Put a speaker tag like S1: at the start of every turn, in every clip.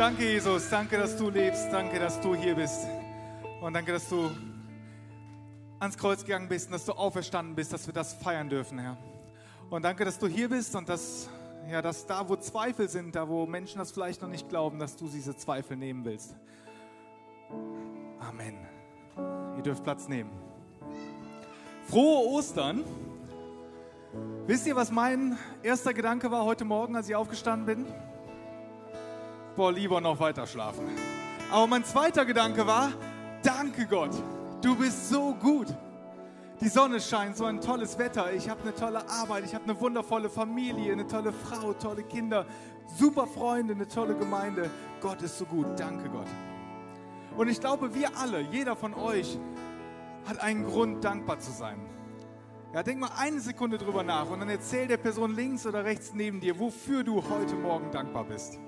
S1: Danke, Jesus. Danke, dass du lebst. Danke, dass du hier bist. Und danke, dass du ans Kreuz gegangen bist und dass du auferstanden bist, dass wir das feiern dürfen, Herr. Und danke, dass du hier bist und dass, ja, dass da, wo Zweifel sind, da, wo Menschen das vielleicht noch nicht glauben, dass du diese Zweifel nehmen willst. Amen. Ihr dürft Platz nehmen. Frohe Ostern. Wisst ihr, was mein erster Gedanke war heute Morgen, als ich aufgestanden bin? Boah, lieber noch weiter schlafen. Aber mein zweiter Gedanke war, danke Gott, du bist so gut. Die Sonne scheint, so ein tolles Wetter. Ich habe eine tolle Arbeit, ich habe eine wundervolle Familie, eine tolle Frau, tolle Kinder, super Freunde, eine tolle Gemeinde. Gott ist so gut. Danke Gott. Und ich glaube, wir alle, jeder von euch, hat einen Grund, dankbar zu sein. Ja, denk mal eine Sekunde drüber nach und dann erzähl der Person links oder rechts neben dir, wofür du heute Morgen dankbar bist.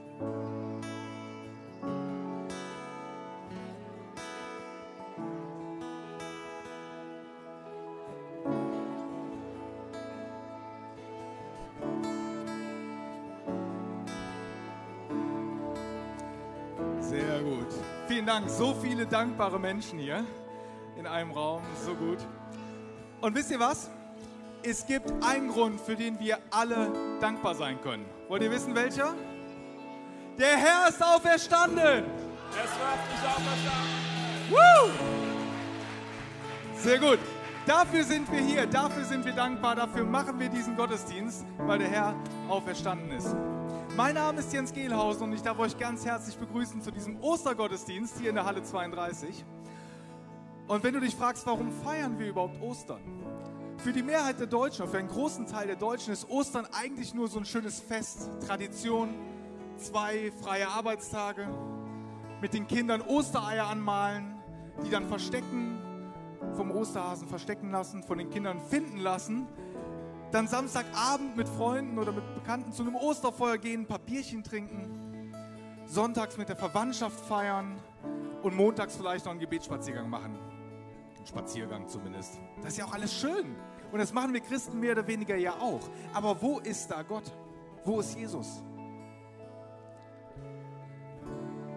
S1: Dank. So viele dankbare Menschen hier in einem Raum. So gut. Und wisst ihr was? Es gibt einen Grund, für den wir alle dankbar sein können. Wollt ihr wissen, welcher? Der Herr ist auferstanden.
S2: Er ist wahrhaftig auferstanden.
S1: Woo! Sehr gut. Dafür sind wir hier, dafür sind wir dankbar, dafür machen wir diesen Gottesdienst, weil der Herr auferstanden ist. Mein Name ist Jens Gehlhausen und ich darf euch ganz herzlich begrüßen zu diesem Ostergottesdienst hier in der Halle 32. Und wenn du dich fragst, warum feiern wir überhaupt Ostern? Für die Mehrheit der Deutschen, für einen großen Teil der Deutschen ist Ostern eigentlich nur so ein schönes Fest, Tradition, zwei freie Arbeitstage, mit den Kindern Ostereier anmalen, die dann verstecken, vom Osterhasen verstecken lassen, von den Kindern finden lassen, dann Samstagabend mit Freunden oder mit Bekannten zu einem Osterfeuer gehen, Papierchen trinken, sonntags mit der Verwandtschaft feiern und montags vielleicht noch einen Gebetsspaziergang machen. Einen Spaziergang zumindest. Das ist ja auch alles schön. Und das machen wir Christen mehr oder weniger ja auch. Aber wo ist da Gott? Wo ist Jesus?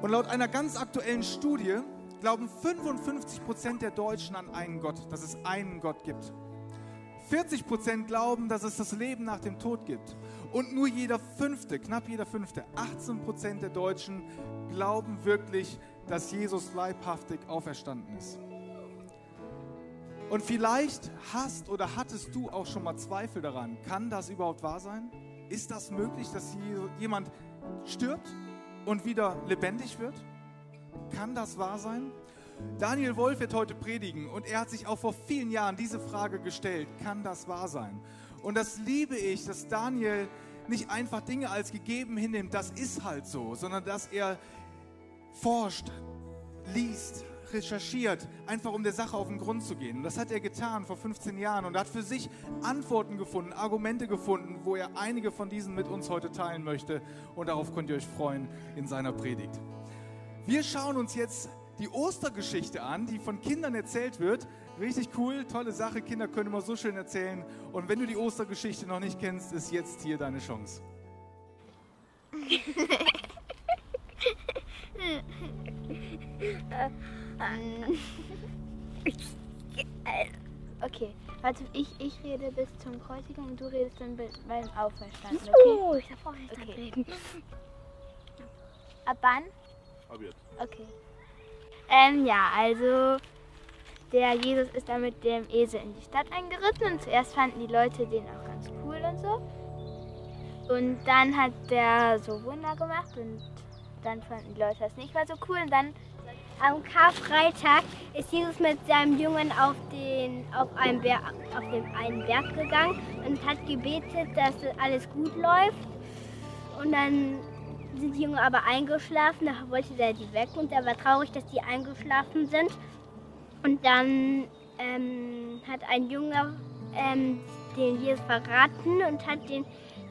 S1: Und laut einer ganz aktuellen Studie glauben 55 Prozent der Deutschen an einen Gott, dass es einen Gott gibt. 40 Prozent glauben, dass es das Leben nach dem Tod gibt. Und nur jeder Fünfte, knapp jeder Fünfte, 18 Prozent der Deutschen glauben wirklich, dass Jesus leibhaftig auferstanden ist. Und vielleicht hast oder hattest du auch schon mal Zweifel daran, kann das überhaupt wahr sein? Ist das möglich, dass jemand stirbt und wieder lebendig wird? Kann das wahr sein? Daniel Wolf wird heute predigen und er hat sich auch vor vielen Jahren diese Frage gestellt, kann das wahr sein? Und das liebe ich, dass Daniel nicht einfach Dinge als gegeben hinnimmt, das ist halt so, sondern dass er forscht, liest, recherchiert, einfach um der Sache auf den Grund zu gehen. Und das hat er getan vor 15 Jahren und hat für sich Antworten gefunden, Argumente gefunden, wo er einige von diesen mit uns heute teilen möchte. Und darauf könnt ihr euch freuen in seiner Predigt. Wir schauen uns jetzt die Ostergeschichte an, die von Kindern erzählt wird. Richtig cool, tolle Sache. Kinder können immer so schön erzählen. Und wenn du die Ostergeschichte noch nicht kennst, ist jetzt hier deine Chance.
S3: Okay, also ich, ich rede bis zum Kreuzigung und du redest dann bis beim Auferstanden.
S4: Oh,
S3: Okay?
S4: ich darf auch nicht
S3: Okay.
S4: reden.
S3: Ab wann?
S2: Ab jetzt.
S3: Okay. Ähm, ja, also der Jesus ist dann mit dem Esel in die Stadt eingeritten und zuerst fanden die Leute den auch ganz cool und so. Und dann hat der so Wunder gemacht und dann fanden die Leute das nicht mehr so cool und dann
S4: Am Karfreitag ist Jesus mit seinem Jungen auf, den, auf, einem Berg, auf den einen Berg gegangen und hat gebetet, dass alles gut läuft. Und dann sind die Jungen aber eingeschlafen, da wollte der die wecken und er war traurig, dass die eingeschlafen sind. Und dann ähm, hat ein Junge ähm, den Jesus verraten und hat, den,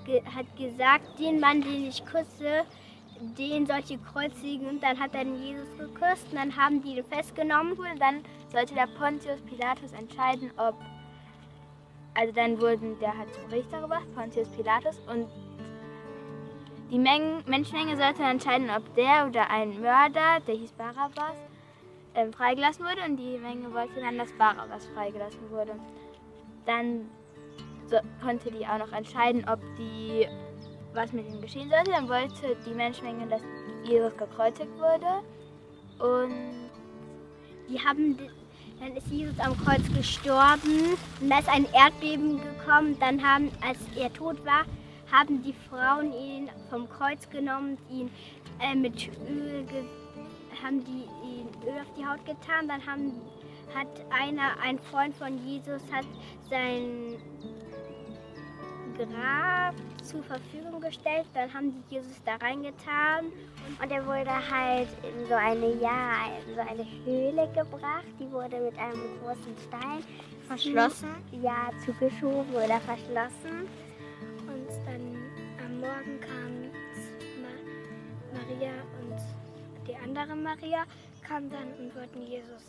S4: ge, hat gesagt, den Mann, den ich küsse, den solche kreuzigen und dann hat er den Jesus geküsst und dann haben die ihn festgenommen.
S3: und dann sollte der Pontius Pilatus entscheiden, ob. Also dann wurden, der hat Richter gebracht, Pontius Pilatus, und die Mengen, Menschenmenge sollte entscheiden, ob der oder ein Mörder, der hieß Barabbas, ähm, freigelassen wurde und die Menge wollte dann, dass Barabbas freigelassen wurde. Dann so, konnte die auch noch entscheiden, ob die was mit ihm geschehen sollte. Dann wollte die Menschenmenge, dass Jesus gekreuzigt wurde. Und
S4: Die haben, dann ist Jesus am Kreuz gestorben und da ist ein Erdbeben gekommen. Dann haben, als er tot war, haben die Frauen ihn vom Kreuz genommen, ihn äh, mit Öl, haben die ihn Öl auf die Haut getan. Dann haben, hat einer, ein Freund von Jesus, hat sein Grab zur Verfügung gestellt. Dann haben die Jesus da reingetan
S5: Und er wurde halt in so eine, ja, in so eine Höhle gebracht. Die wurde mit einem großen Stein
S3: verschlossen.
S5: ja, zugeschoben oder verschlossen.
S6: Morgen Ma Maria und die andere Maria kamen dann und wollten Jesus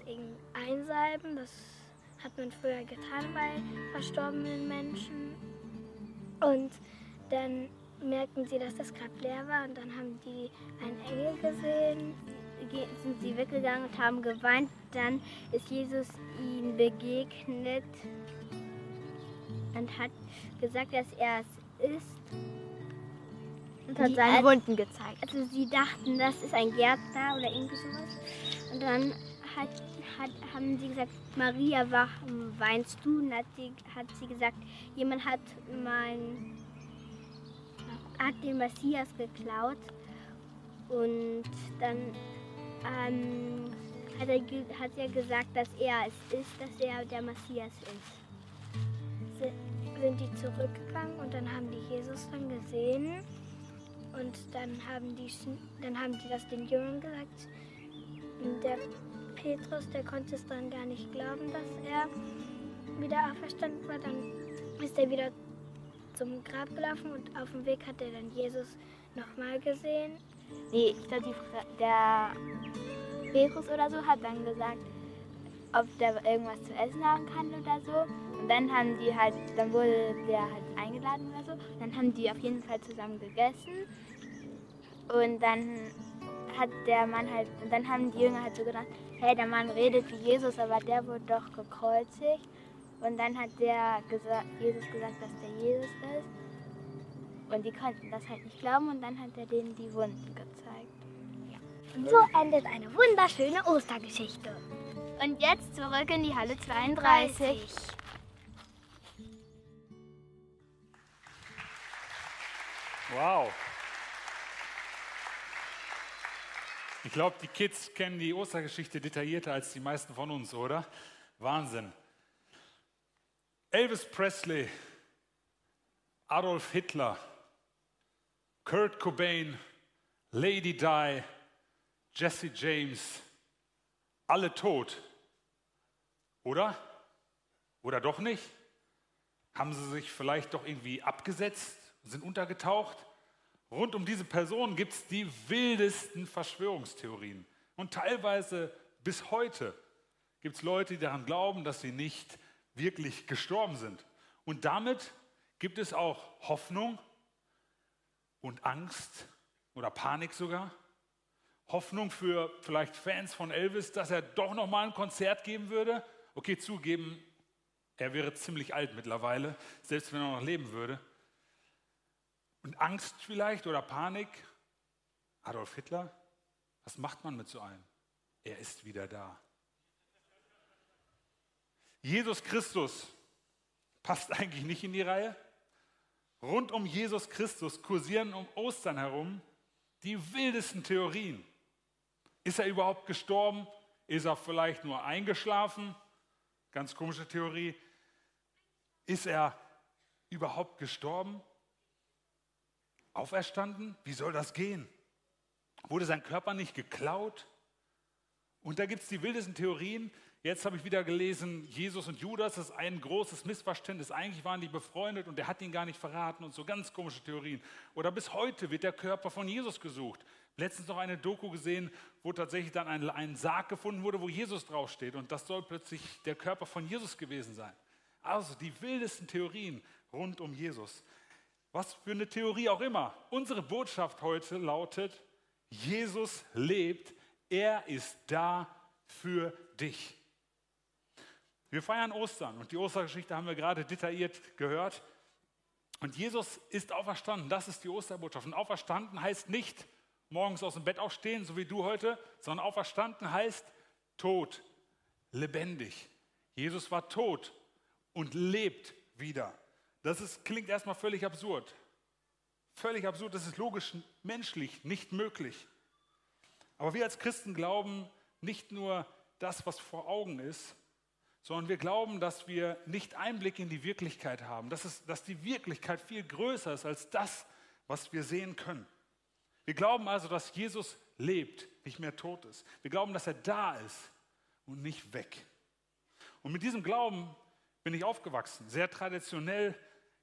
S6: einsalben. Das hat man früher getan bei verstorbenen Menschen. Und dann merkten sie, dass das Grab leer war und dann haben die einen Engel gesehen,
S4: ge- sind sie weggegangen und haben geweint. Dann ist Jesus ihnen begegnet und hat gesagt, dass er es ist.
S3: Und hat seine Wunden gezeigt.
S4: Also sie dachten, das ist ein Gärtner oder irgendwie sowas. Und dann hat, hat, haben sie gesagt, Maria, warum weinst du? Und hat sie, hat sie gesagt, jemand hat mein hat den Messias geklaut. Und dann ähm, hat, er, hat er gesagt, dass er es ist, dass er der Messias ist.
S6: si- sind die zurückgegangen und dann haben die Jesus dann gesehen. Und dann haben die, dann haben die das den Jüngern gesagt. Und der Petrus, der konnte es dann gar nicht glauben, dass er wieder auferstanden war. Dann ist er wieder zum Grab gelaufen und auf dem Weg hat er dann Jesus nochmal gesehen.
S3: Nee, ich glaube, der Petrus oder so hat dann gesagt, ob der irgendwas zu essen haben kann oder so. Und dann haben die halt, dann wurde der halt eingeladen oder so. Dann haben die auf jeden Fall zusammen gegessen. Und dann hat der Mann halt, und dann haben die Jünger halt so gedacht, hey, der Mann redet wie Jesus, aber der wurde doch gekreuzigt. Und dann hat der gesa Jesus gesagt, dass der Jesus ist. Und die konnten das halt nicht glauben und dann hat er denen die Wunden gezeigt.
S6: Und so endet eine wunderschöne Ostergeschichte.
S3: Und jetzt zurück in die Halle 32.
S2: Wow. Ich glaube, die Kids kennen die Ostergeschichte detaillierter als die meisten von uns, oder? Wahnsinn. Elvis Presley, Adolf Hitler, Kurt Cobain, Lady Di, Jesse James, alle tot. Oder? Oder doch nicht? Haben sie sich vielleicht doch irgendwie abgesetzt, sind untergetaucht? Rund um diese Person gibt es die wildesten Verschwörungstheorien. Und teilweise bis heute gibt es Leute, die daran glauben, dass sie nicht wirklich gestorben sind. Und damit gibt es auch Hoffnung und Angst oder Panik sogar. Hoffnung für vielleicht Fans von Elvis, dass er doch noch mal ein Konzert geben würde. Okay, zugeben, er wäre ziemlich alt mittlerweile, selbst wenn er noch leben würde. Und Angst vielleicht oder Panik. Adolf Hitler, was macht man mit so einem? Er ist wieder da. Jesus Christus passt eigentlich nicht in die Reihe. Rund um Jesus Christus kursieren um Ostern herum die wildesten Theorien. Ist er überhaupt gestorben? Ist er vielleicht nur eingeschlafen? Ganz komische Theorie. Ist er überhaupt gestorben? Auferstanden? Wie soll das gehen? Wurde sein Körper nicht geklaut? Und da gibt es die wildesten Theorien. Jetzt habe ich wieder gelesen, Jesus und Judas, das ist ein großes Missverständnis. Eigentlich waren die befreundet und er hat ihn gar nicht verraten und so ganz komische Theorien. Oder bis heute wird der Körper von Jesus gesucht. Letztens noch eine Doku gesehen, wo tatsächlich dann ein, ein Sarg gefunden wurde, wo Jesus draufsteht. Und das soll plötzlich der Körper von Jesus gewesen sein. Also die wildesten Theorien rund um Jesus. Was für eine Theorie auch immer. Unsere Botschaft heute lautet, Jesus lebt, er ist da für dich. Wir feiern Ostern und die Ostergeschichte haben wir gerade detailliert gehört. Und Jesus ist auferstanden, das ist die Osterbotschaft. Und auferstanden heißt nicht morgens aus dem Bett aufstehen, so wie du heute, sondern auferstanden heißt tot, lebendig. Jesus war tot und lebt wieder. Das ist, klingt erstmal völlig absurd. Völlig absurd, das ist logisch, menschlich, nicht möglich. Aber wir als Christen glauben nicht nur das, was vor Augen ist, sondern wir glauben, dass wir nicht Einblick in die Wirklichkeit haben, dass, es, dass die Wirklichkeit viel größer ist als das, was wir sehen können. Wir glauben also, dass Jesus lebt, nicht mehr tot ist. Wir glauben, dass er da ist und nicht weg. Und mit diesem Glauben bin ich aufgewachsen, sehr traditionell.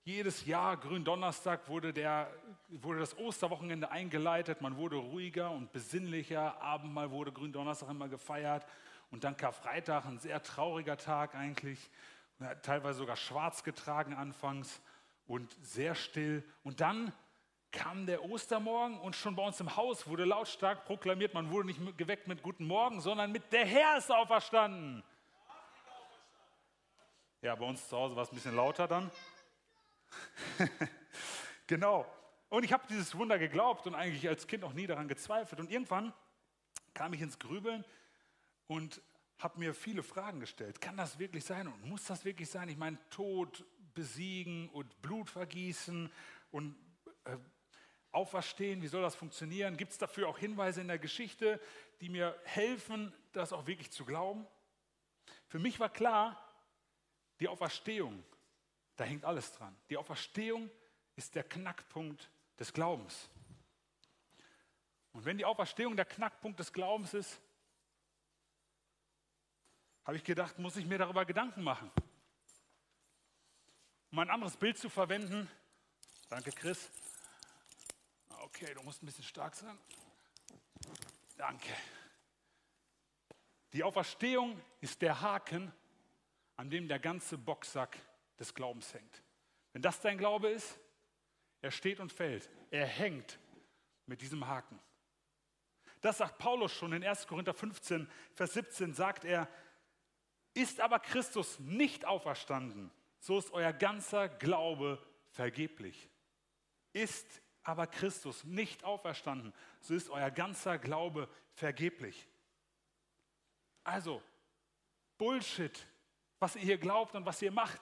S2: Jedes Jahr, Gründonnerstag, wurde, der, wurde das Osterwochenende eingeleitet. Man wurde ruhiger und besinnlicher. Abendmahl wurde Gründonnerstag immer gefeiert. Und dann Karfreitag, ein sehr trauriger Tag eigentlich. Teilweise sogar schwarz getragen anfangs und sehr still. Und dann kam der Ostermorgen und schon bei uns im Haus wurde lautstark proklamiert, man wurde nicht geweckt mit Guten Morgen, sondern mit Der Herr ist auferstanden. Ja, bei uns zu Hause war es ein bisschen lauter dann. genau. Und ich habe dieses Wunder geglaubt und eigentlich als Kind auch nie daran gezweifelt. Und irgendwann kam ich ins Grübeln und habe mir viele Fragen gestellt. Kann das wirklich sein und muss das wirklich sein? Ich meine, Tod besiegen und Blut vergießen und äh, auferstehen, wie soll das funktionieren? Gibt es dafür auch Hinweise in der Geschichte, die mir helfen, das auch wirklich zu glauben? Für mich war klar, die Auferstehung, da hängt alles dran. Die Auferstehung ist der Knackpunkt des Glaubens. Und wenn die Auferstehung der Knackpunkt des Glaubens ist, habe ich gedacht, muss ich mir darüber Gedanken machen. Um ein anderes Bild zu verwenden, danke Chris, Okay, du musst ein bisschen stark sein. Danke. Die Auferstehung ist der Haken, an dem der ganze Boxsack des Glaubens hängt. Wenn das dein Glaube ist, er steht und fällt. Er hängt mit diesem Haken. Das sagt Paulus schon in 1. Korinther 15, Vers 17, sagt er, ist aber Christus nicht auferstanden, so ist euer ganzer Glaube vergeblich. Ist aber Christus nicht auferstanden, so ist euer ganzer Glaube vergeblich. Also, Bullshit, was ihr hier glaubt und was ihr macht.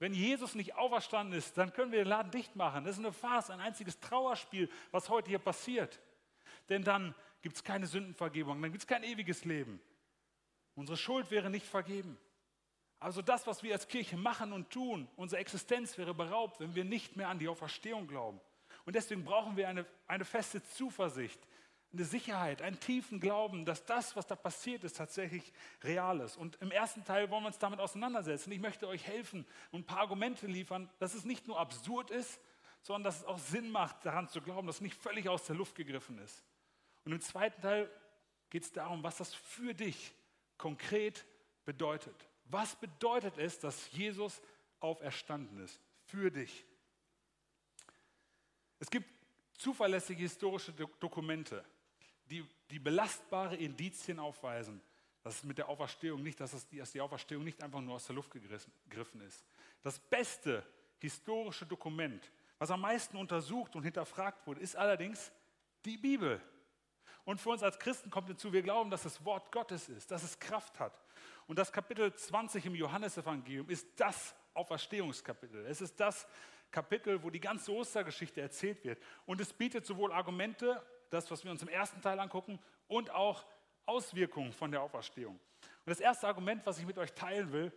S2: Wenn Jesus nicht auferstanden ist, dann können wir den Laden dicht machen. Das ist eine Farce, ein einziges Trauerspiel, was heute hier passiert. Denn dann gibt es keine Sündenvergebung, dann gibt es kein ewiges Leben. Unsere Schuld wäre nicht vergeben. Also das, was wir als Kirche machen und tun, unsere Existenz wäre beraubt, wenn wir nicht mehr an die Auferstehung glauben. Und deswegen brauchen wir eine, eine feste Zuversicht, eine Sicherheit, einen tiefen Glauben, dass das, was da passiert ist, tatsächlich real ist. Und im ersten Teil wollen wir uns damit auseinandersetzen. Ich möchte euch helfen und ein paar Argumente liefern, dass es nicht nur absurd ist, sondern dass es auch Sinn macht, daran zu glauben, dass es nicht völlig aus der Luft gegriffen ist. Und im zweiten Teil geht es darum, was das für dich konkret bedeutet. Was bedeutet es, dass Jesus auferstanden ist für dich? Es gibt zuverlässige historische Dokumente, die, die belastbare Indizien aufweisen, dass es mit der Auferstehung nicht, dass, es, dass die Auferstehung nicht einfach nur aus der Luft gegriffen ist. Das beste historische Dokument, was am meisten untersucht und hinterfragt wurde, ist allerdings die Bibel. Und für uns als Christen kommt hinzu, wir glauben, dass es Wort Gottes ist, dass es Kraft hat. Und das Kapitel 20 im Johannesevangelium ist das Auferstehungskapitel. Es ist das Kapitel, wo die ganze Ostergeschichte erzählt wird. Und es bietet sowohl Argumente, das, was wir uns im ersten Teil angucken, und auch Auswirkungen von der Auferstehung. Und das erste Argument, was ich mit euch teilen will,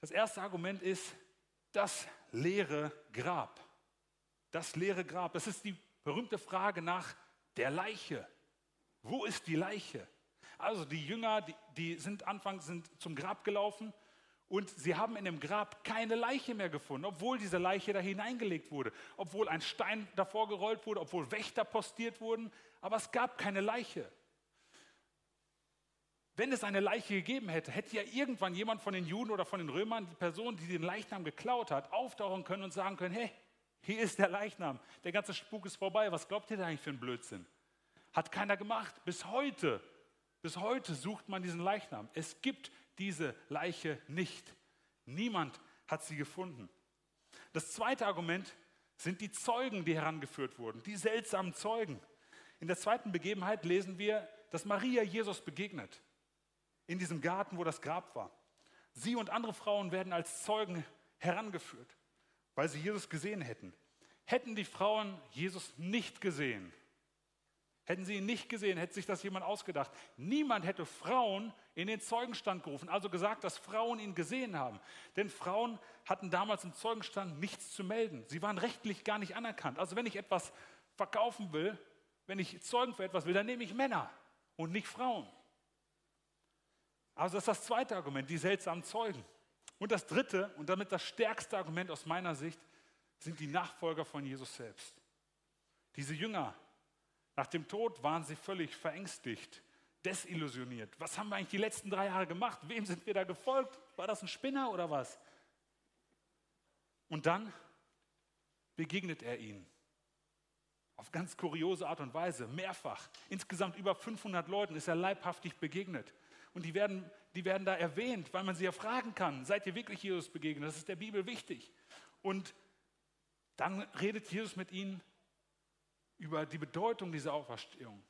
S2: das erste Argument ist das leere Grab. Das leere Grab. Das ist die berühmte Frage nach der Leiche. Wo ist die Leiche? Also die Jünger, die, die sind anfangs sind zum Grab gelaufen und sie haben in dem Grab keine Leiche mehr gefunden, obwohl diese Leiche da hineingelegt wurde, obwohl ein Stein davor gerollt wurde, obwohl Wächter postiert wurden, aber es gab keine Leiche. Wenn es eine Leiche gegeben hätte, hätte ja irgendwann jemand von den Juden oder von den Römern, die Person, die den Leichnam geklaut hat, auftauchen können und sagen können, hey, Hier ist der Leichnam. Der ganze Spuk ist vorbei. Was glaubt ihr da eigentlich für ein Blödsinn? Hat keiner gemacht. Bis heute. Bis heute sucht man diesen Leichnam. Es gibt diese Leiche nicht. Niemand hat sie gefunden. Das zweite Argument sind die Zeugen, die herangeführt wurden, die seltsamen Zeugen. In der zweiten Begebenheit lesen wir, dass Maria Jesus begegnet, in diesem Garten, wo das Grab war. Sie und andere Frauen werden als Zeugen herangeführt, weil sie Jesus gesehen hätten. Hätten die Frauen Jesus nicht gesehen, hätten sie ihn nicht gesehen, hätte sich das jemand ausgedacht. Niemand hätte Frauen in den Zeugenstand gerufen, also gesagt, dass Frauen ihn gesehen haben. Denn Frauen hatten damals im Zeugenstand nichts zu melden. Sie waren rechtlich gar nicht anerkannt. Also wenn ich etwas verkaufen will, wenn ich Zeugen für etwas will, dann nehme ich Männer und nicht Frauen. Also das ist das zweite Argument, die seltsamen Zeugen. Und das dritte und damit das stärkste Argument aus meiner Sicht sind die Nachfolger von Jesus selbst. Diese Jünger, nach dem Tod waren sie völlig verängstigt, desillusioniert. Was haben wir eigentlich die letzten drei Jahre gemacht? Wem sind wir da gefolgt? War das ein Spinner oder was? Und dann begegnet er ihnen. Auf ganz kuriose Art und Weise, mehrfach. Insgesamt über 500 Leuten ist er leibhaftig begegnet. Und die werden, die werden da erwähnt, weil man sie ja fragen kann, seid ihr wirklich Jesus begegnet? Das ist der Bibel wichtig. Und dann redet Jesus mit ihnen über die Bedeutung dieser Auferstehung.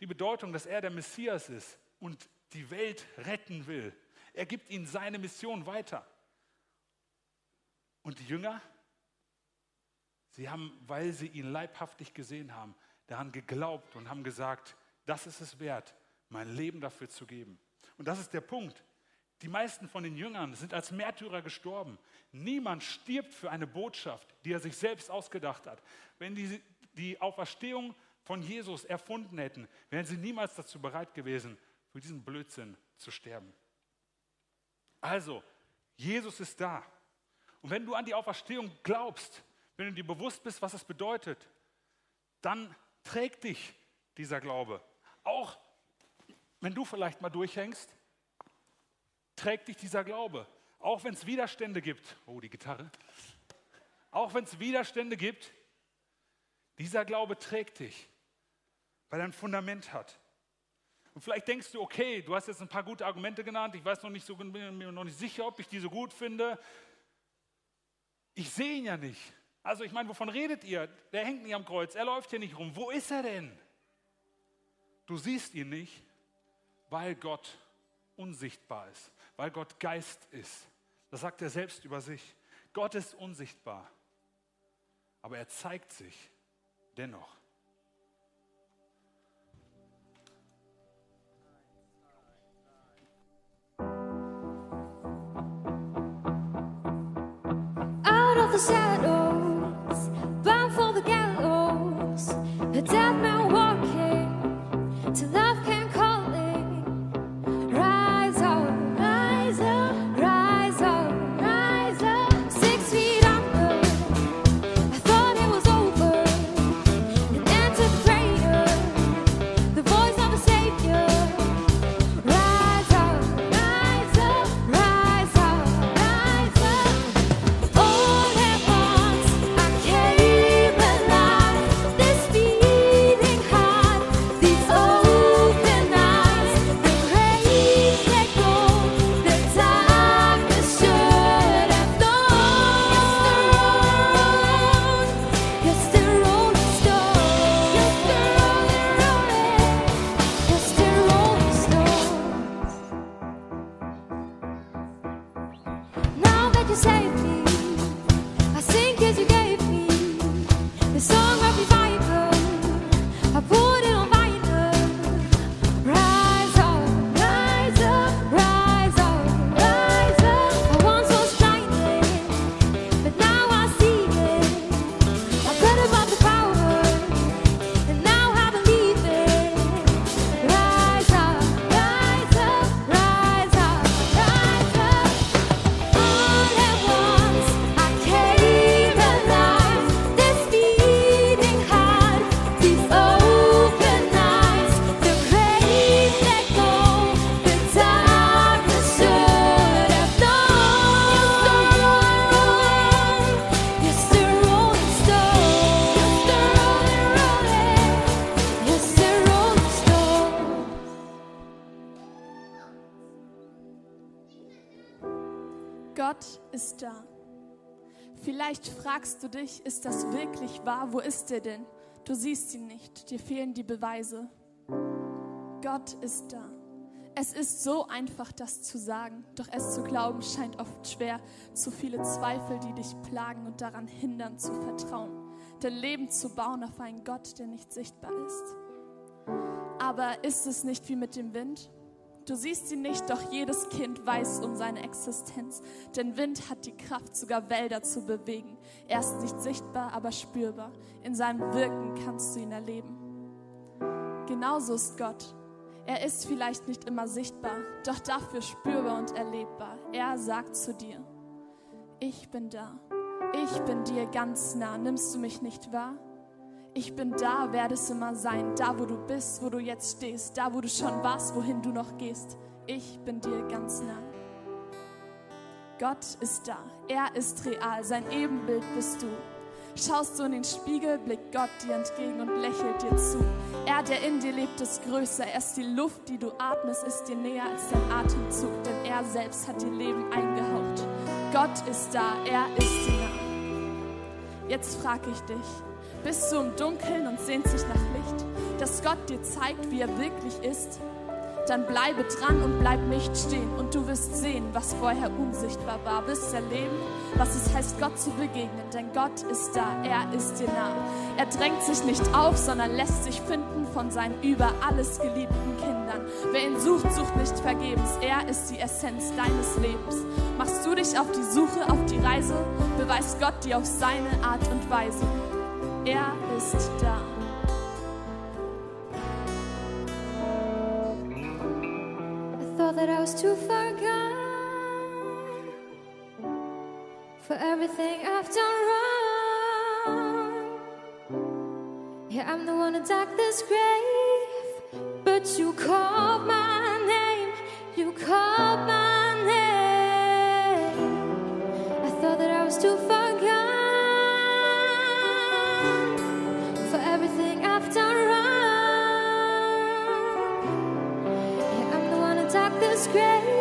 S2: Die Bedeutung, dass er der Messias ist und die Welt retten will. Er gibt ihnen seine Mission weiter. Und die Jünger, sie haben, weil sie ihn leibhaftig gesehen haben, daran geglaubt und haben gesagt, das ist es wert, mein Leben dafür zu geben. Und das ist der Punkt. Die meisten von den Jüngern sind als Märtyrer gestorben. Niemand stirbt für eine Botschaft, die er sich selbst ausgedacht hat. Wenn die, die Auferstehung von Jesus erfunden hätten, wären sie niemals dazu bereit gewesen, für diesen Blödsinn zu sterben. Also, Jesus ist da. Und wenn du an die Auferstehung glaubst, wenn du dir bewusst bist, was es bedeutet, dann trägt dich dieser Glaube. Auch wenn du vielleicht mal durchhängst, trägt dich dieser Glaube. Auch wenn es Widerstände gibt. Oh, die Gitarre. Auch wenn es Widerstände gibt, dieser Glaube trägt dich, weil er ein Fundament hat. Und vielleicht denkst du, okay, du hast jetzt ein paar gute Argumente genannt, ich weiß noch nicht so, bin mir noch nicht sicher, ob ich die so gut finde. Ich sehe ihn ja nicht. Also ich meine, wovon redet ihr? Der hängt nicht am Kreuz, er läuft hier nicht rum. Wo ist er denn? Du siehst ihn nicht, weil Gott unsichtbar ist, weil Gott Geist ist. Das sagt er selbst über sich. Gott ist unsichtbar, aber er zeigt sich dennoch.
S7: Out of the shadows, bound for the gallows, a dead man walking
S8: du dich, ist das wirklich wahr? Wo ist er denn? Du siehst ihn nicht, dir fehlen die Beweise. Gott ist da. Es ist so einfach, das zu sagen, doch es zu glauben scheint oft schwer. Zu viele Zweifel, die dich plagen und daran hindern zu vertrauen. Dein Leben zu bauen auf einen Gott, der nicht sichtbar ist. Aber ist es nicht wie mit dem Wind? Du siehst ihn nicht, doch jedes Kind weiß um seine Existenz. Denn Wind hat die Kraft, sogar Wälder zu bewegen. Er ist nicht sichtbar, aber spürbar. In seinem Wirken kannst du ihn erleben. Genauso ist Gott. Er ist vielleicht nicht immer sichtbar, doch dafür spürbar und erlebbar. Er sagt zu dir, ich bin da. Ich bin dir ganz nah. Nimmst du mich nicht wahr? Ich bin da, werde es immer sein, da wo du bist, wo du jetzt stehst, da wo du schon warst, wohin du noch gehst. Ich bin dir ganz nah. Gott ist da, er ist real, sein Ebenbild bist du. Schaust du in den Spiegel, blickt Gott dir entgegen und lächelt dir zu. Er, der in dir lebt, ist größer. Er ist die Luft, die du atmest, ist dir näher als dein Atemzug, denn er selbst hat dir Leben eingehaucht. Gott ist da, er ist dir nah. Jetzt frag ich dich, bist du im Dunkeln und sehnst dich nach Licht, dass Gott dir zeigt, wie er wirklich ist? Dann bleibe dran und bleib nicht stehen und du wirst sehen, was vorher unsichtbar war. Wirst erleben, was es heißt, Gott zu begegnen, denn Gott ist da, er ist dir nah. Er drängt sich nicht auf, sondern lässt sich finden von seinen über alles geliebten Kindern. Wer ihn sucht, sucht nicht vergebens. Er ist die Essenz deines Lebens. Machst du dich auf die Suche, auf die Reise, beweist Gott dir auf seine Art und Weise. Er ist da.
S9: I thought that I was too far gone for everything I've done wrong. Yeah, I'm the one who dug this grave, but you called my name. You called my
S2: grace.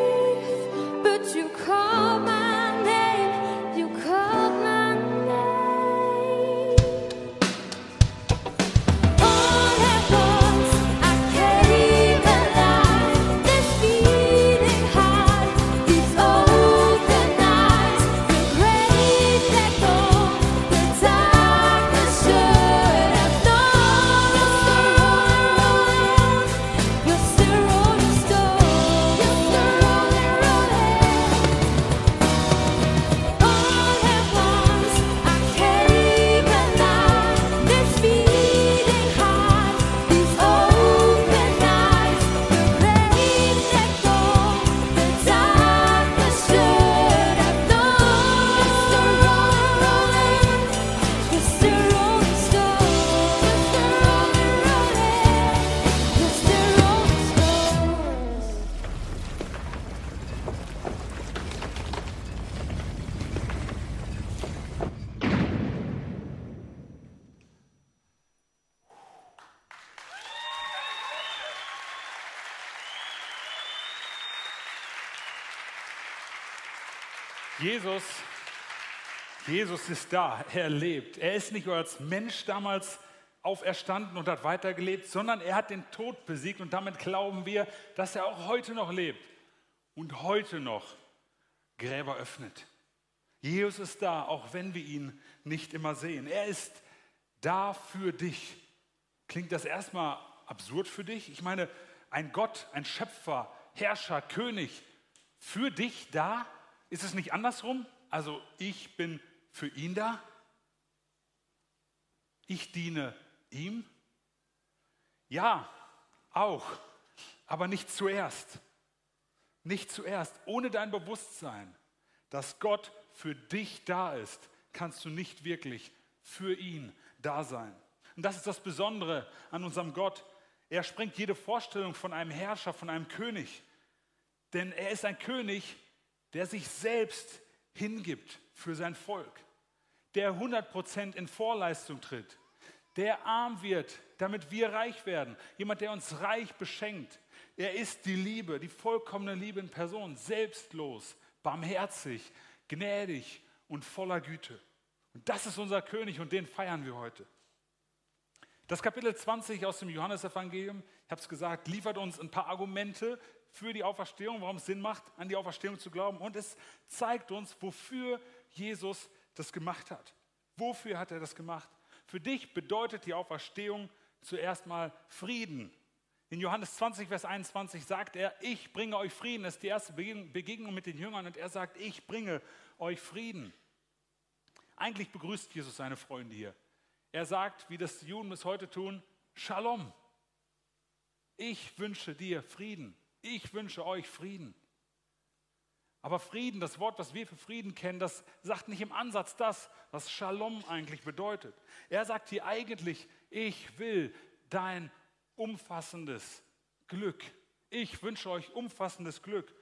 S2: Ist da, er lebt. Er ist nicht nur als Mensch damals auferstanden und hat weitergelebt, sondern er hat den Tod besiegt und damit glauben wir, dass er auch heute noch lebt und heute noch Gräber öffnet. Jesus ist da, auch wenn wir ihn nicht immer sehen. Er ist da für dich. Klingt das erstmal absurd für dich? Ich meine, ein Gott, ein Schöpfer, Herrscher, König, für dich da? Ist es nicht andersrum? Also ich bin für ihn da? Ich diene ihm? Ja, auch, aber nicht zuerst. Nicht zuerst. Ohne dein Bewusstsein, dass Gott für dich da ist, kannst du nicht wirklich für ihn da sein. Und das ist das Besondere an unserem Gott. Er sprengt jede Vorstellung von einem Herrscher, von einem König. Denn er ist ein König, der sich selbst hingibt für sein Volk, der 100% in Vorleistung tritt, der arm wird, damit wir reich werden, jemand, der uns reich beschenkt. Er ist die Liebe, die vollkommene Liebe in Person, selbstlos, barmherzig, gnädig und voller Güte. Und das ist unser König und den feiern wir heute. Das Kapitel 20 aus dem Johannesevangelium, ich habe es gesagt, liefert uns ein paar Argumente für die Auferstehung, warum es Sinn macht, an die Auferstehung zu glauben. Und es zeigt uns, wofür Jesus das gemacht hat. Wofür hat er das gemacht? Für dich bedeutet die Auferstehung zuerst mal Frieden. In Johannes 20, Vers 21 sagt er, ich bringe euch Frieden. Das ist die erste Begegnung mit den Jüngern und er sagt, ich bringe euch Frieden. Eigentlich begrüßt Jesus seine Freunde hier. Er sagt, wie das die Juden bis heute tun, Shalom. Ich wünsche dir Frieden. Ich wünsche euch Frieden. Aber Frieden, das Wort, was wir für Frieden kennen, das sagt nicht im Ansatz das, was Shalom eigentlich bedeutet. Er sagt hier eigentlich, ich will dein umfassendes Glück. Ich wünsche euch umfassendes Glück.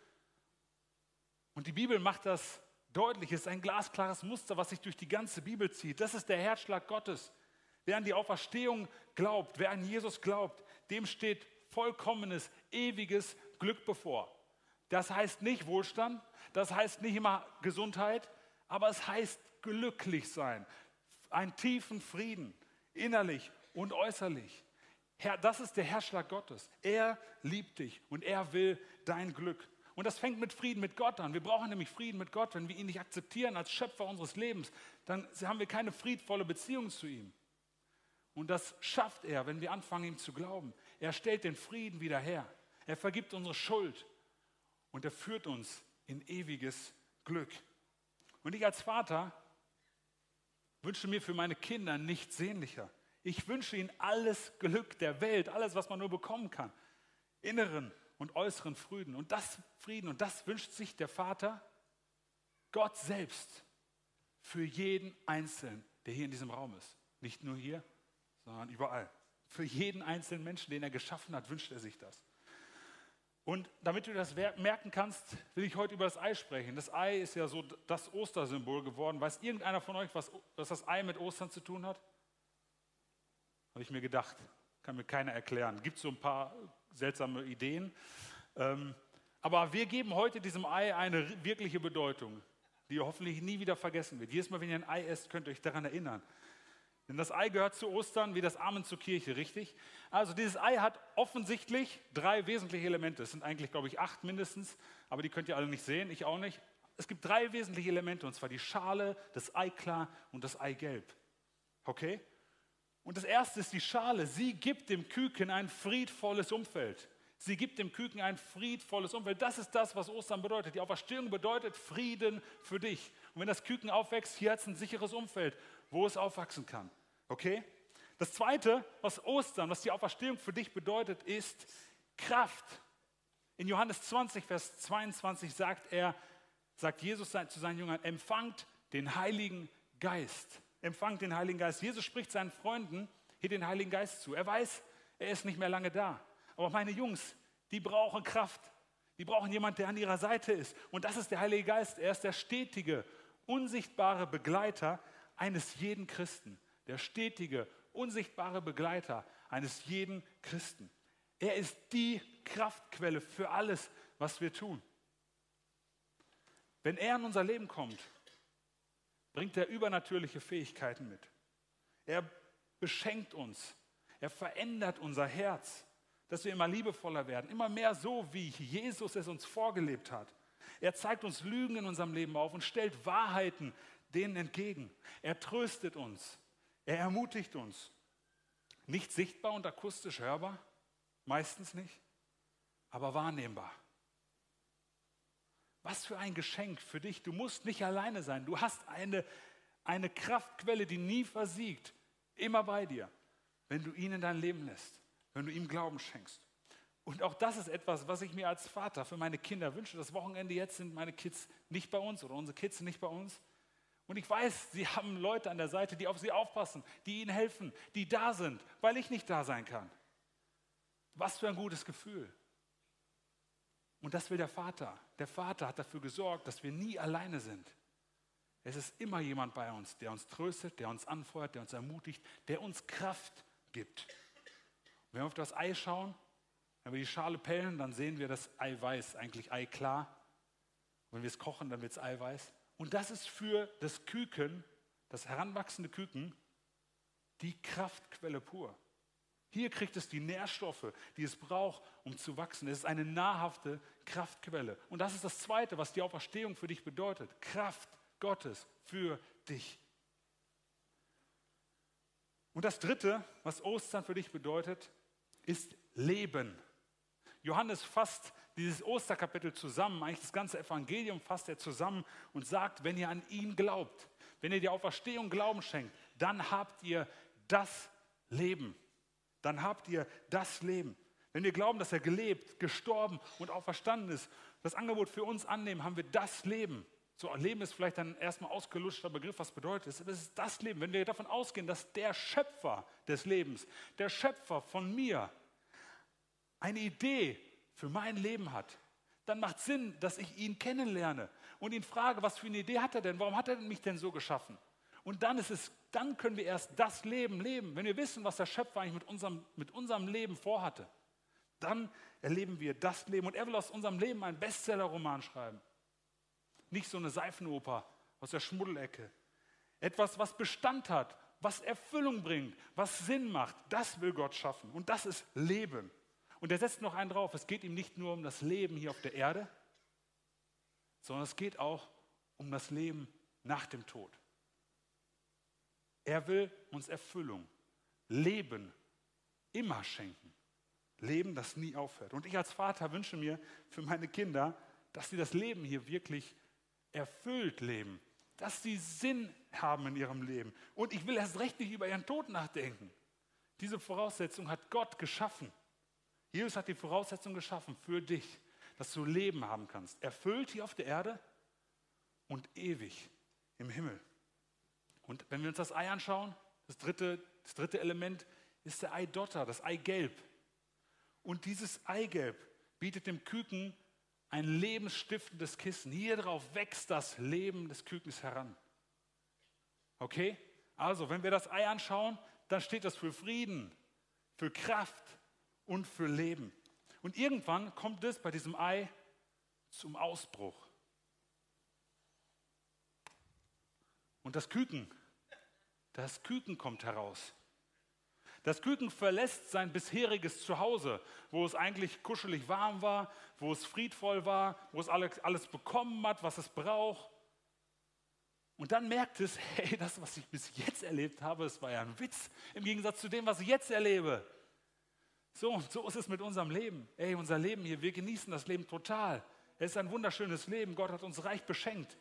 S2: Und die Bibel macht das deutlich. Es ist ein glasklares Muster, was sich durch die ganze Bibel zieht. Das ist der Herzschlag Gottes. Wer an die Auferstehung glaubt, wer an Jesus glaubt, dem steht vollkommenes, ewiges Glück bevor. Das heißt nicht Wohlstand, das heißt nicht immer Gesundheit, aber es heißt glücklich sein, einen tiefen Frieden, innerlich und äußerlich. Herr, das ist der Herrschlag Gottes. Er liebt dich und er will dein Glück. Und das fängt mit Frieden mit Gott an. Wir brauchen nämlich Frieden mit Gott. Wenn wir ihn nicht akzeptieren als Schöpfer unseres Lebens, dann haben wir keine friedvolle Beziehung zu ihm. Und das schafft er, wenn wir anfangen, ihm zu glauben. Er stellt den Frieden wieder her. Er vergibt unsere Schuld und er führt uns in ewiges Glück. Und ich als Vater wünsche mir für meine Kinder nichts sehnlicher. Ich wünsche ihnen alles Glück der Welt, alles, was man nur bekommen kann. Inneren und äußeren Frieden. Und das Frieden, und das wünscht sich der Vater, Gott selbst, für jeden Einzelnen, der hier in diesem Raum ist. Nicht nur hier, sondern überall. Für jeden einzelnen Menschen, den er geschaffen hat, wünscht er sich das. Und damit du das merken kannst, will ich heute über das Ei sprechen. Das Ei ist ja so das Ostersymbol geworden. Weiß irgendeiner von euch, was, was das Ei mit Ostern zu tun hat? Habe ich mir gedacht. Kann mir keiner erklären. Gibt so ein paar seltsame Ideen. Ähm, aber wir geben heute diesem Ei eine wirkliche Bedeutung, die hoffentlich nie wieder vergessen wird. Jedes Mal, wenn ihr ein Ei esst, könnt ihr euch daran erinnern. Denn das Ei gehört zu Ostern wie das Amen zur Kirche, richtig? Also dieses Ei hat offensichtlich drei wesentliche Elemente. Es sind eigentlich, glaube ich, acht mindestens, aber die könnt ihr alle nicht sehen, ich auch nicht. Es gibt drei wesentliche Elemente, und zwar die Schale, das Eiklar und das Eigelb. Okay? Und das erste ist die Schale. Sie gibt dem Küken ein friedvolles Umfeld. Sie gibt dem Küken ein friedvolles Umfeld. Das ist das, was Ostern bedeutet. Die Auferstehung bedeutet Frieden für dich. Und wenn das Küken aufwächst, hier hat es ein sicheres Umfeld wo es aufwachsen kann. Okay? Das zweite, was Ostern, was die Auferstehung für dich bedeutet, ist Kraft. In Johannes 20, Vers 22 sagt er, sagt Jesus zu seinen Jüngern, empfangt den Heiligen Geist. Empfangt den Heiligen Geist. Jesus spricht seinen Freunden hier den Heiligen Geist zu. Er weiß, er ist nicht mehr lange da. Aber meine Jungs, die brauchen Kraft. Die brauchen jemanden, der an ihrer Seite ist. Und das ist der Heilige Geist. Er ist der stetige, unsichtbare Begleiter eines jeden Christen, der stetige, unsichtbare Begleiter eines jeden Christen. Er ist die Kraftquelle für alles, was wir tun. Wenn er in unser Leben kommt, bringt er übernatürliche Fähigkeiten mit. Er beschenkt uns. Er verändert unser Herz, dass wir immer liebevoller werden, immer mehr so, wie Jesus es uns vorgelebt hat. Er zeigt uns Lügen in unserem Leben auf und stellt Wahrheiten denen entgegen. Er tröstet uns. Er ermutigt uns. Nicht sichtbar und akustisch hörbar, meistens nicht, aber wahrnehmbar. Was für ein Geschenk für dich. Du musst nicht alleine sein. Du hast eine, eine Kraftquelle, die nie versiegt, immer bei dir, wenn du ihn in dein Leben lässt, wenn du ihm Glauben schenkst. Und auch das ist etwas, was ich mir als Vater für meine Kinder wünsche. Das Wochenende jetzt sind meine Kids nicht bei uns oder unsere Kids nicht bei uns. Und ich weiß, sie haben Leute an der Seite, die auf sie aufpassen, die ihnen helfen, die da sind, weil ich nicht da sein kann. Was für ein gutes Gefühl. Und das will der Vater. Der Vater hat dafür gesorgt, dass wir nie alleine sind. Es ist immer jemand bei uns, der uns tröstet, der uns anfeuert, der uns ermutigt, der uns Kraft gibt. Und wenn wir auf das Ei schauen, wenn wir die Schale pellen, dann sehen wir das Eiweiß, eigentlich Eiklar. Und wenn wir es kochen, dann wird es Eiweiß. Und das ist für das Küken das heranwachsende Küken, die Kraftquelle pur. Hier kriegt es die Nährstoffe, die es braucht, um zu wachsen. Es ist eine nahrhafte Kraftquelle. Und das ist das Zweite, was die Auferstehung für dich bedeutet. Kraft Gottes für dich. Und das Dritte, was Ostern für dich bedeutet, ist Leben. Johannes fasst dieses Osterkapitel zusammen, eigentlich das ganze Evangelium fasst er zusammen und sagt, wenn ihr an ihn glaubt, wenn ihr die Auferstehung Glauben schenkt, dann habt ihr das Leben. Dann habt ihr das Leben. Wenn wir glauben, dass er gelebt, gestorben und auferstanden ist, das Angebot für uns annehmen, haben wir das Leben. So, Leben ist vielleicht ein erstmal ausgelutschter Begriff, was bedeutet es? Es ist das Leben. Wenn wir davon ausgehen, dass der Schöpfer des Lebens, der Schöpfer von mir, eine Idee für mein Leben hat, dann macht Sinn, dass ich ihn kennenlerne und ihn frage, was für eine Idee hat er denn? Warum hat er mich denn so geschaffen? Und dann ist es, dann können wir erst das Leben leben. Wenn wir wissen, was der Schöpfer eigentlich mit unserem, mit unserem Leben vorhatte, dann erleben wir das Leben. Und er will aus unserem Leben einen Bestseller-Roman schreiben. Nicht so eine Seifenoper aus der Schmuddelecke. Etwas, was Bestand hat, was Erfüllung bringt, was Sinn macht. Das will Gott schaffen. Und das ist Leben. Und er setzt noch einen drauf. Es geht ihm nicht nur um das Leben hier auf der Erde, sondern es geht auch um das Leben nach dem Tod. Er will uns Erfüllung, Leben immer schenken. Leben, das nie aufhört. Und ich als Vater wünsche mir für meine Kinder, dass sie das Leben hier wirklich erfüllt leben, dass sie Sinn haben in ihrem Leben. Und ich will erst recht nicht über ihren Tod nachdenken. Diese Voraussetzung hat Gott geschaffen. Jesus hat die Voraussetzung geschaffen für dich, dass du Leben haben kannst. Erfüllt hier auf der Erde und ewig im Himmel. Und wenn wir uns das Ei anschauen, das dritte, das dritte Element ist der Eidotter, das Eigelb. Und dieses Eigelb bietet dem Küken ein lebensstiftendes Kissen. Hier drauf wächst das Leben des Kükens heran. Okay? Also, wenn wir das Ei anschauen, dann steht das für Frieden, für Kraft und für Leben. Und irgendwann kommt es bei diesem Ei zum Ausbruch. Und das Küken, das Küken kommt heraus. Das Küken verlässt sein bisheriges Zuhause, wo es eigentlich kuschelig warm war, wo es friedvoll war, wo es alles, bekommen hat, was es braucht. Und dann merkt es, hey, das, was ich bis jetzt erlebt habe, das war ja ein Witz im Gegensatz zu dem, was ich jetzt erlebe. So, so ist es mit unserem Leben. Ey, unser Leben hier, wir genießen das Leben total. Es ist ein wunderschönes Leben. Gott hat uns reich beschenkt.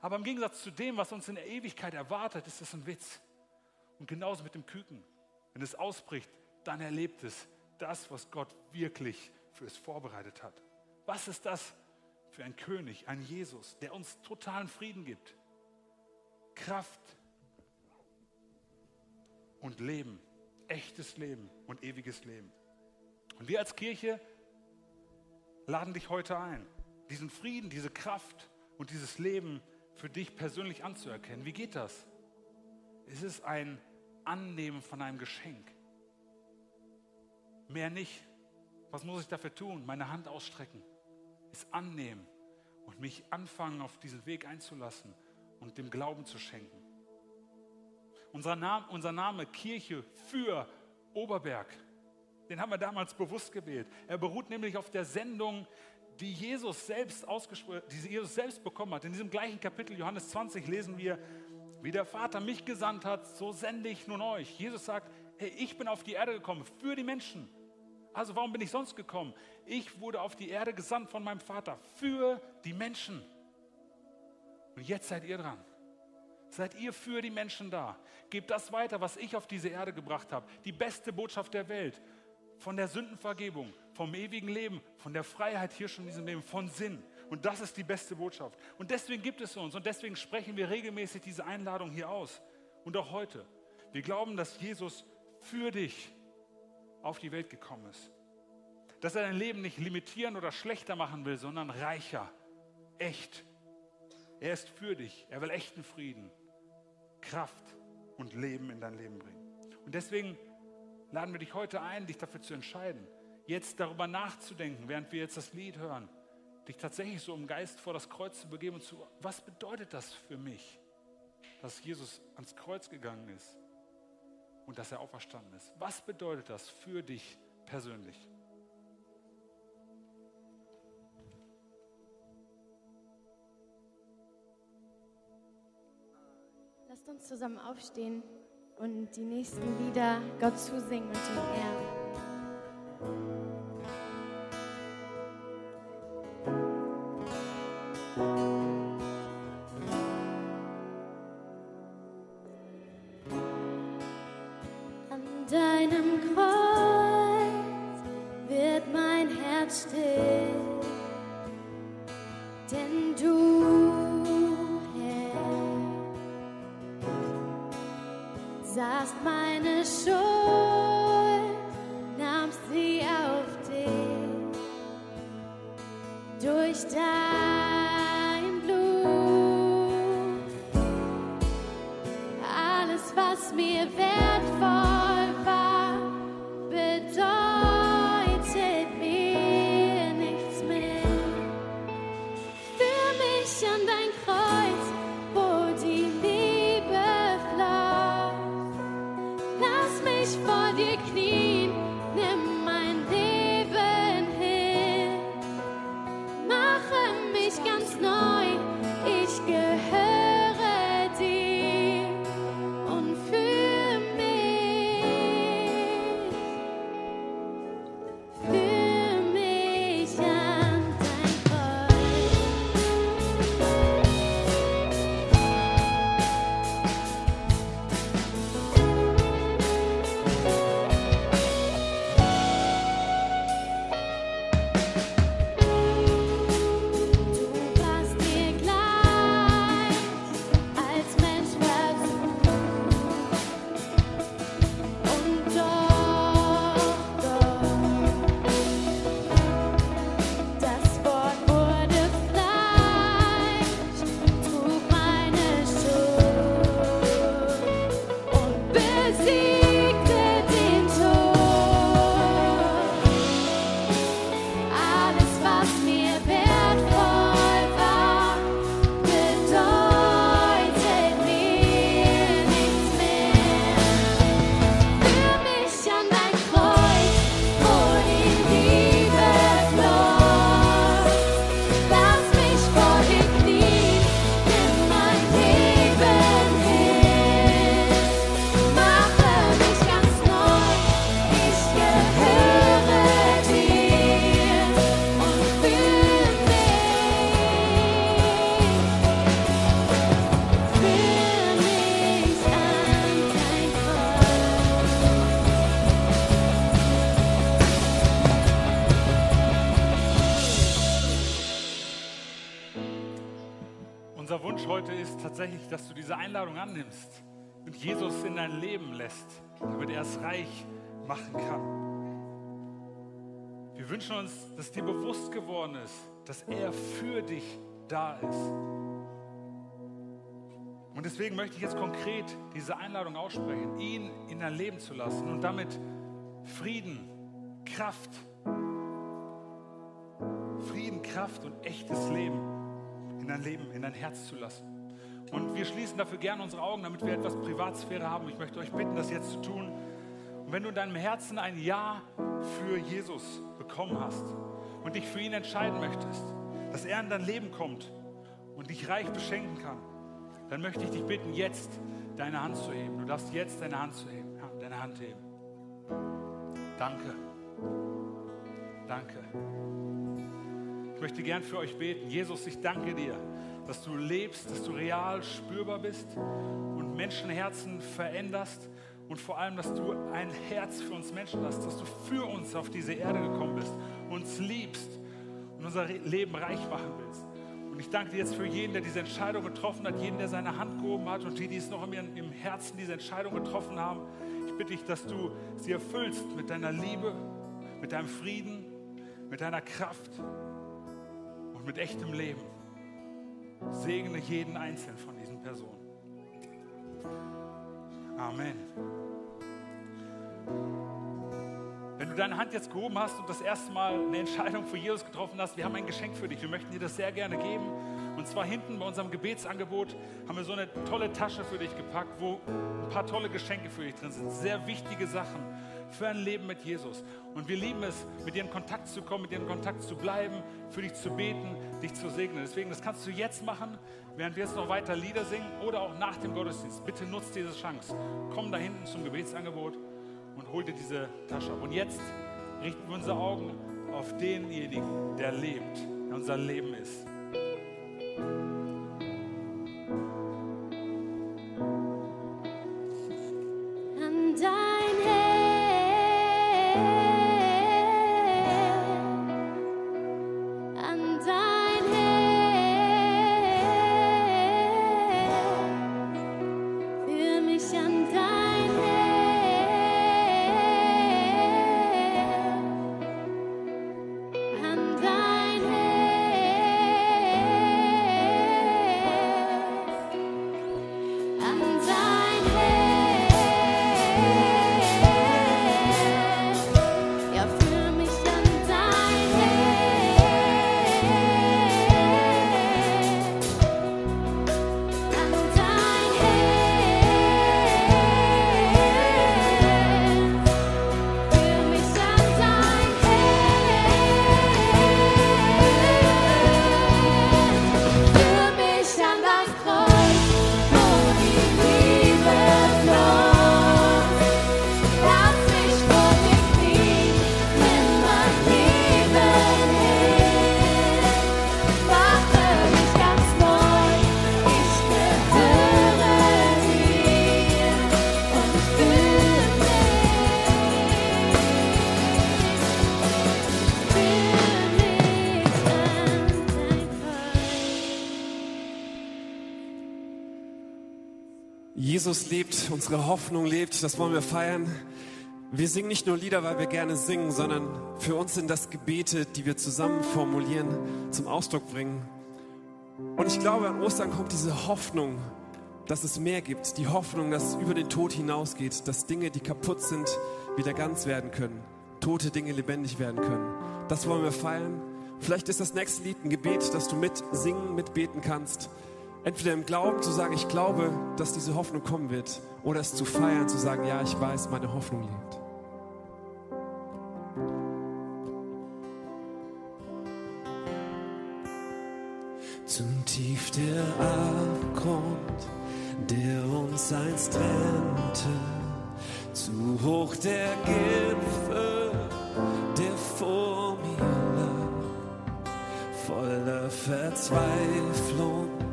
S2: Aber im Gegensatz zu dem, was uns in der Ewigkeit erwartet, ist es ein Witz. Und genauso mit dem Küken. Wenn es ausbricht, dann erlebt es das, was Gott wirklich für es vorbereitet hat. Was ist das für ein König, ein Jesus, der uns totalen Frieden gibt? Kraft und Leben, echtes Leben und ewiges Leben. Und wir als Kirche laden dich heute ein, diesen Frieden, diese Kraft und dieses Leben für dich persönlich anzuerkennen. Wie geht das? Es ist ein Annehmen von einem Geschenk. Mehr nicht. Was muss ich dafür tun? Meine Hand ausstrecken. Es annehmen und mich anfangen, auf diesen Weg einzulassen und dem Glauben zu schenken. Unser Name, unser Name Kirche für Oberberg, den haben wir damals bewusst gewählt. Er beruht nämlich auf der Sendung, die Jesus selbst die Jesus selbst bekommen hat. In diesem gleichen Kapitel Johannes 20 lesen wir, wie der Vater mich gesandt hat, so sende ich nun euch. Jesus sagt, hey, ich bin auf die Erde gekommen für die Menschen. Also warum bin ich sonst gekommen? Ich wurde auf die Erde gesandt von meinem Vater für die Menschen. Und jetzt seid ihr dran. Seid ihr für die Menschen da. Gebt das weiter, was ich auf diese Erde gebracht habe. Die beste Botschaft der Welt. Von der Sündenvergebung, vom ewigen Leben, von der Freiheit hier schon in diesem Leben, von Sinn. Und das ist die beste Botschaft. Und deswegen gibt es uns und deswegen sprechen wir regelmäßig diese Einladung hier aus. Und auch heute. Wir glauben, dass Jesus für dich auf die Welt gekommen ist. Dass er dein Leben nicht limitieren oder schlechter machen will, sondern reicher, echt. Er ist für dich. Er will echten Frieden, Kraft und Leben in dein Leben bringen. Und deswegen laden wir dich heute ein, dich dafür zu entscheiden, jetzt darüber nachzudenken, während wir jetzt das Lied hören dich tatsächlich so im Geist vor das Kreuz zu begeben und zu, was bedeutet das für mich? dass Jesus ans Kreuz gegangen ist und dass er auferstanden ist. Was bedeutet das für dich persönlich?
S7: Lasst uns zusammen aufstehen und die nächsten Lieder Gott zusingen und ihn ehren. Alles, was mir dein Leben
S2: lässt, damit er es reich machen kann. Wir wünschen uns, dass dir bewusst geworden ist, dass er für dich da ist. Und deswegen möchte ich jetzt konkret diese Einladung aussprechen, ihn in dein Leben zu lassen und damit Frieden, Kraft, Frieden, Kraft und echtes Leben in dein Leben, in dein Herz zu lassen. Und wir schließen dafür gerne unsere Augen, damit wir etwas Privatsphäre haben. Ich möchte euch bitten, das jetzt zu tun. Und wenn du in deinem Herzen ein Ja für Jesus bekommen hast und dich für ihn entscheiden möchtest, dass er in dein Leben kommt und dich reich beschenken kann, dann möchte ich dich bitten, jetzt deine Hand zu heben. Du darfst jetzt deine Hand zu heben, deine Hand heben. Danke. Danke. Ich möchte gern für euch beten. Jesus, ich danke dir, dass du lebst, dass du real spürbar bist und Menschenherzen veränderst und vor allem, dass du ein Herz für uns Menschen hast, dass du für uns auf diese Erde gekommen bist, uns liebst und unser Leben reich machen willst. Und ich danke dir jetzt für jeden, der diese Entscheidung getroffen hat, jeden, der seine Hand gehoben hat und die, die es noch im Herzen diese Entscheidung getroffen haben. Ich bitte dich, dass du sie erfüllst mit deiner Liebe, mit deinem Frieden, mit deiner Kraft und mit echtem Leben. Segne jeden einzelnen von diesen Personen. Amen. Wenn du deine Hand jetzt gehoben hast und das erste Mal eine Entscheidung für Jesus getroffen hast, wir haben ein Geschenk für dich. Wir möchten dir das sehr gerne geben. Und zwar hinten bei unserem Gebetsangebot haben wir so eine tolle Tasche für dich gepackt, wo ein paar tolle Geschenke für dich drin sind. Sehr wichtige Sachen für ein Leben mit Jesus. Und wir lieben es, mit dir in Kontakt zu kommen, mit dir in Kontakt zu bleiben, für dich zu beten, dich zu segnen. Deswegen, das kannst du jetzt machen, während wir jetzt noch weiter Lieder singen oder auch nach dem Gottesdienst. Bitte nutzt diese Chance. Komm da hinten zum Gebetsangebot und hol dir diese Tasche ab. Und jetzt richten wir unsere Augen auf denjenigen, der lebt, der unser Leben ist.
S7: An
S9: Jesus lebt, unsere Hoffnung lebt, das wollen wir feiern. Wir singen nicht nur Lieder, weil wir gerne singen, sondern für uns sind das Gebete, die wir zusammen formulieren, zum Ausdruck bringen. Und ich glaube, an Ostern kommt diese Hoffnung, dass es mehr gibt. Die Hoffnung, dass es über den Tod hinausgeht, dass Dinge, die kaputt sind, wieder ganz werden können. Tote Dinge lebendig werden können. Das wollen wir feiern. Vielleicht ist das nächste Lied ein Gebet, dass du mit singen, mitbeten kannst. Entweder im Glauben zu sagen, ich glaube, dass diese Hoffnung kommen wird, oder es zu feiern, zu sagen, ja, ich weiß, meine Hoffnung lebt. Zu tief der Abgrund, der uns einst trennte, zu hoch der Gipfel, der vor mir lag, voller Verzweiflung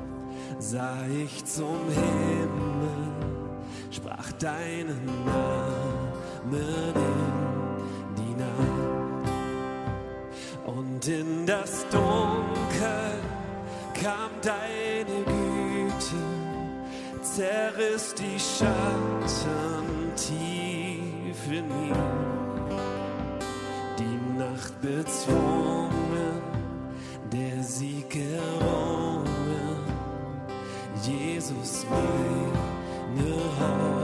S9: sah ich zum Himmel, sprach deinen Namen in die Nacht. Und in das Dunkel kam deine Güte, zerriss die Schatten tief in mir. Die Nacht bezwungen, der Sieg errungen. Jesus, meine Hoffnung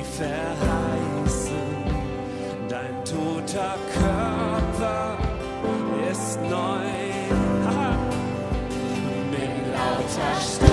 S7: verheißen, dein toter Körper ist neu. Mit lauter Stimme.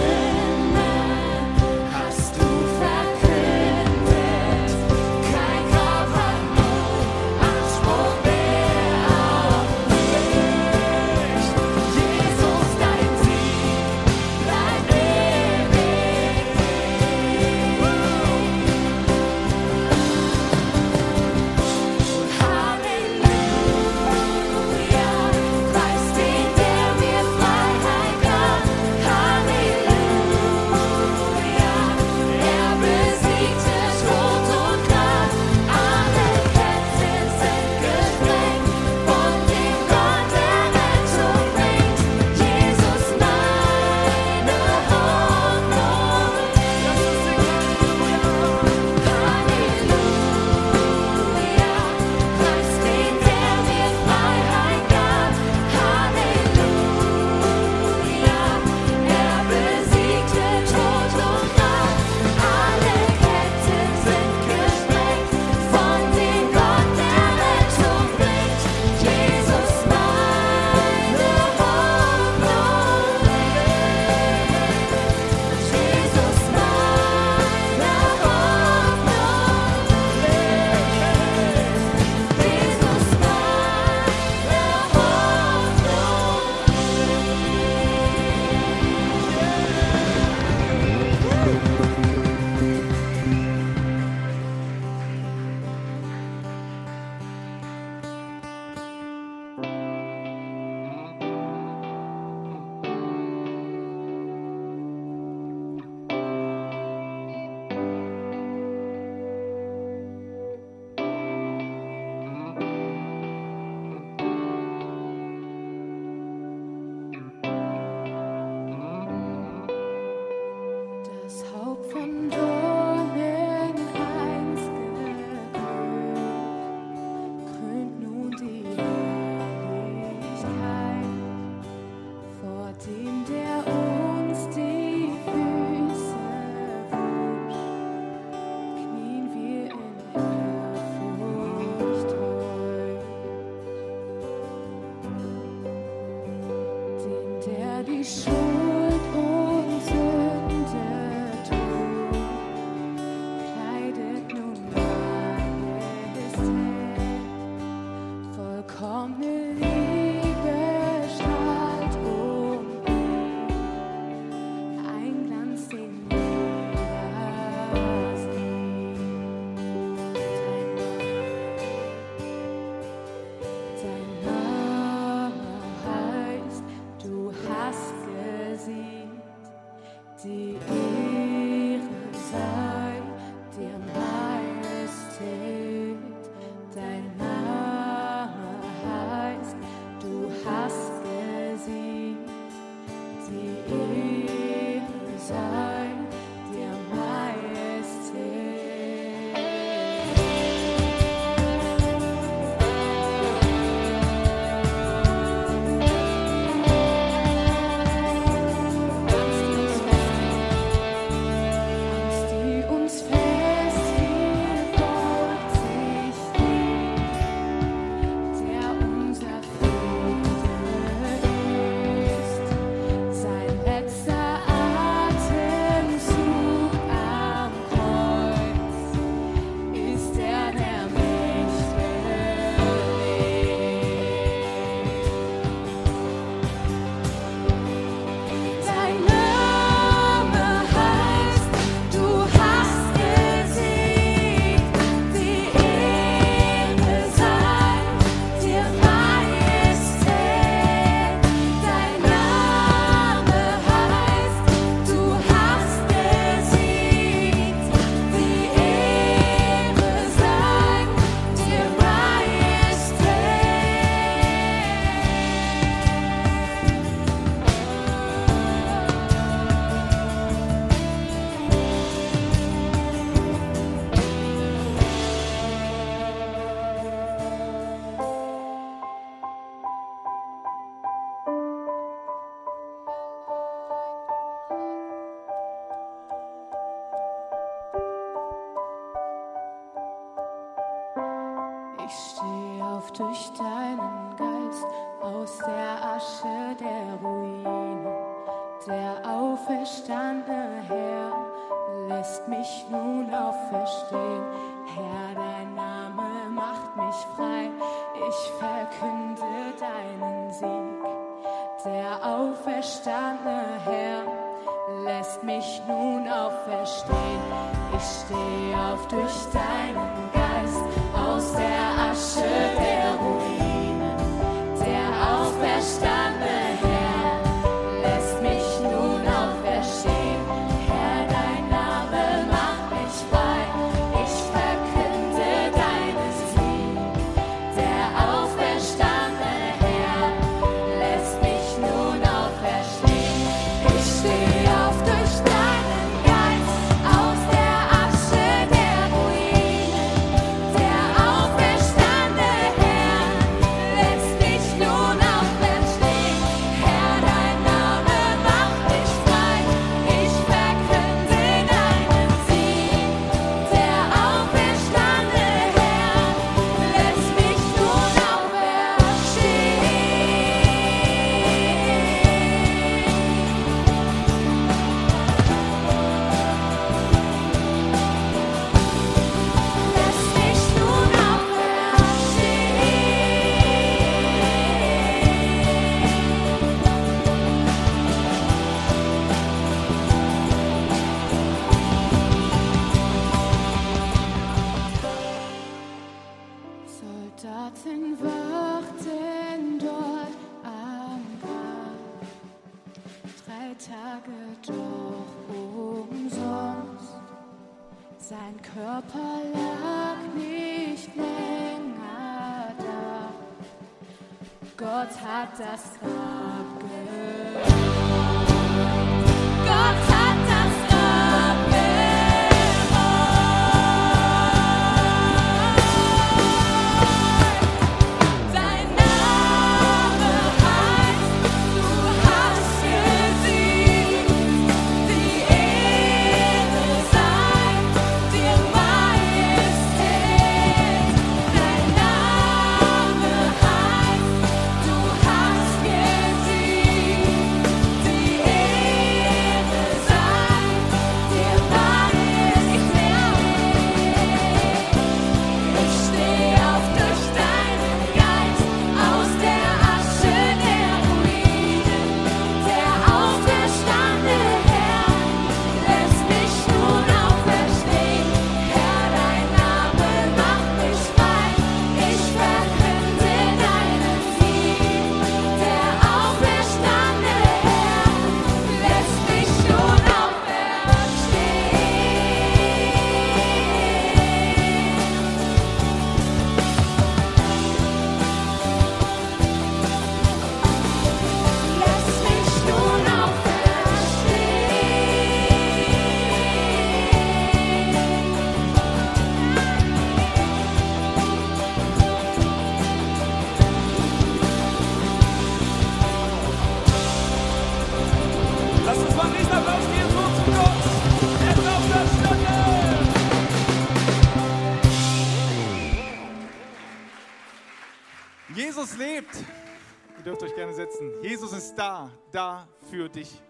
S10: Für
S1: dich.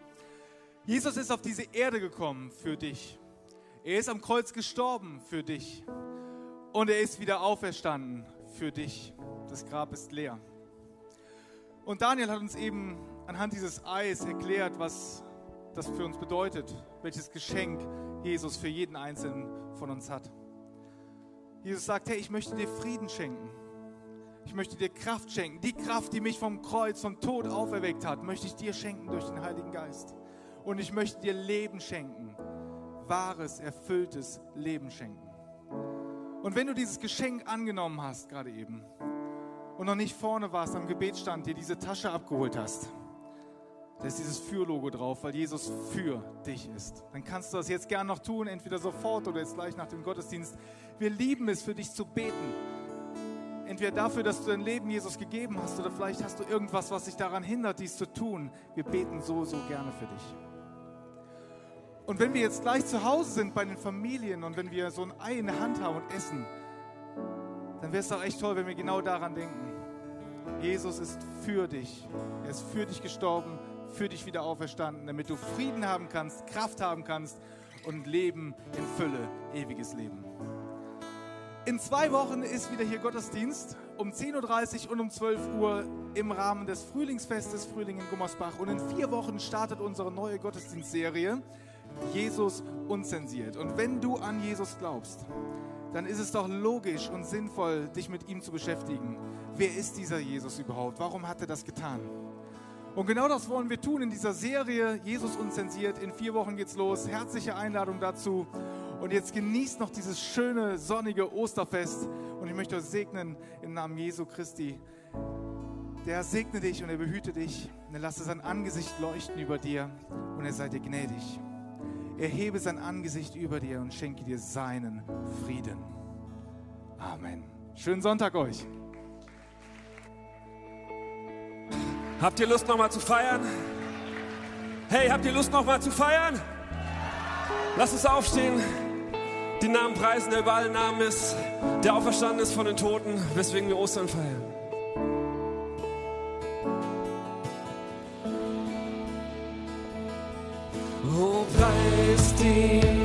S1: Jesus ist auf diese Erde gekommen für dich. Er ist am Kreuz gestorben für dich. Und er ist wieder auferstanden für dich. Das Grab ist leer. Und Daniel hat uns eben anhand dieses Eis erklärt, was das für uns bedeutet, welches Geschenk Jesus für jeden Einzelnen von uns hat. Jesus sagt, hey, ich möchte dir Frieden schenken. Ich möchte dir Kraft schenken. Die Kraft, die mich vom Kreuz, vom Tod auferweckt hat, möchte ich dir schenken durch den Heiligen Geist. Und ich möchte dir Leben schenken. Wahres, erfülltes Leben schenken. Und wenn du dieses Geschenk angenommen hast, gerade eben, und noch nicht vorne warst am Gebetsstand, dir diese Tasche abgeholt hast, da ist dieses Für-Logo drauf, weil Jesus für dich ist. Dann kannst du das jetzt gern noch tun, entweder sofort oder jetzt gleich nach dem Gottesdienst. Wir lieben es, für dich zu beten. Entweder dafür, dass du dein Leben Jesus gegeben hast, oder vielleicht hast du irgendwas, was dich daran hindert, dies zu tun. Wir beten so, so gerne für dich. Und wenn wir jetzt gleich zu Hause sind bei den Familien und wenn wir so ein Ei in der Hand haben und essen, dann wäre es doch echt toll, wenn wir genau daran denken. Jesus ist für dich. Er ist für dich gestorben, für dich wieder auferstanden, damit du Frieden haben kannst, Kraft haben kannst und Leben in Fülle, ewiges Leben. In zwei Wochen ist wieder hier Gottesdienst um 10.30 Uhr und um 12 Uhr im Rahmen des Frühlingsfestes Frühling in Gummersbach. Und in vier Wochen startet unsere neue Gottesdienstserie Jesus unzensiert. Und wenn du an Jesus glaubst, dann ist es doch logisch und sinnvoll, dich mit ihm zu beschäftigen. Wer ist dieser Jesus überhaupt? Warum hat er das getan? Und genau das wollen wir tun in dieser Serie Jesus unzensiert. In vier Wochen geht's los. Herzliche Einladung dazu. Und jetzt genießt noch dieses schöne, sonnige Osterfest. Und ich möchte euch segnen im Namen Jesu Christi. Der segne dich und er behüte dich. Und er lasse sein Angesicht leuchten über dir und er sei dir gnädig. Er hebe sein Angesicht über dir und schenke dir seinen Frieden. Amen. Schönen Sonntag euch.
S7: Habt ihr Lust nochmal zu feiern? Hey, habt ihr Lust nochmal zu feiern? Lasst uns aufstehen, den Namen preisen, der über allen Namen ist, der auferstanden ist von den Toten, weswegen wir Ostern feiern. Oh, preis den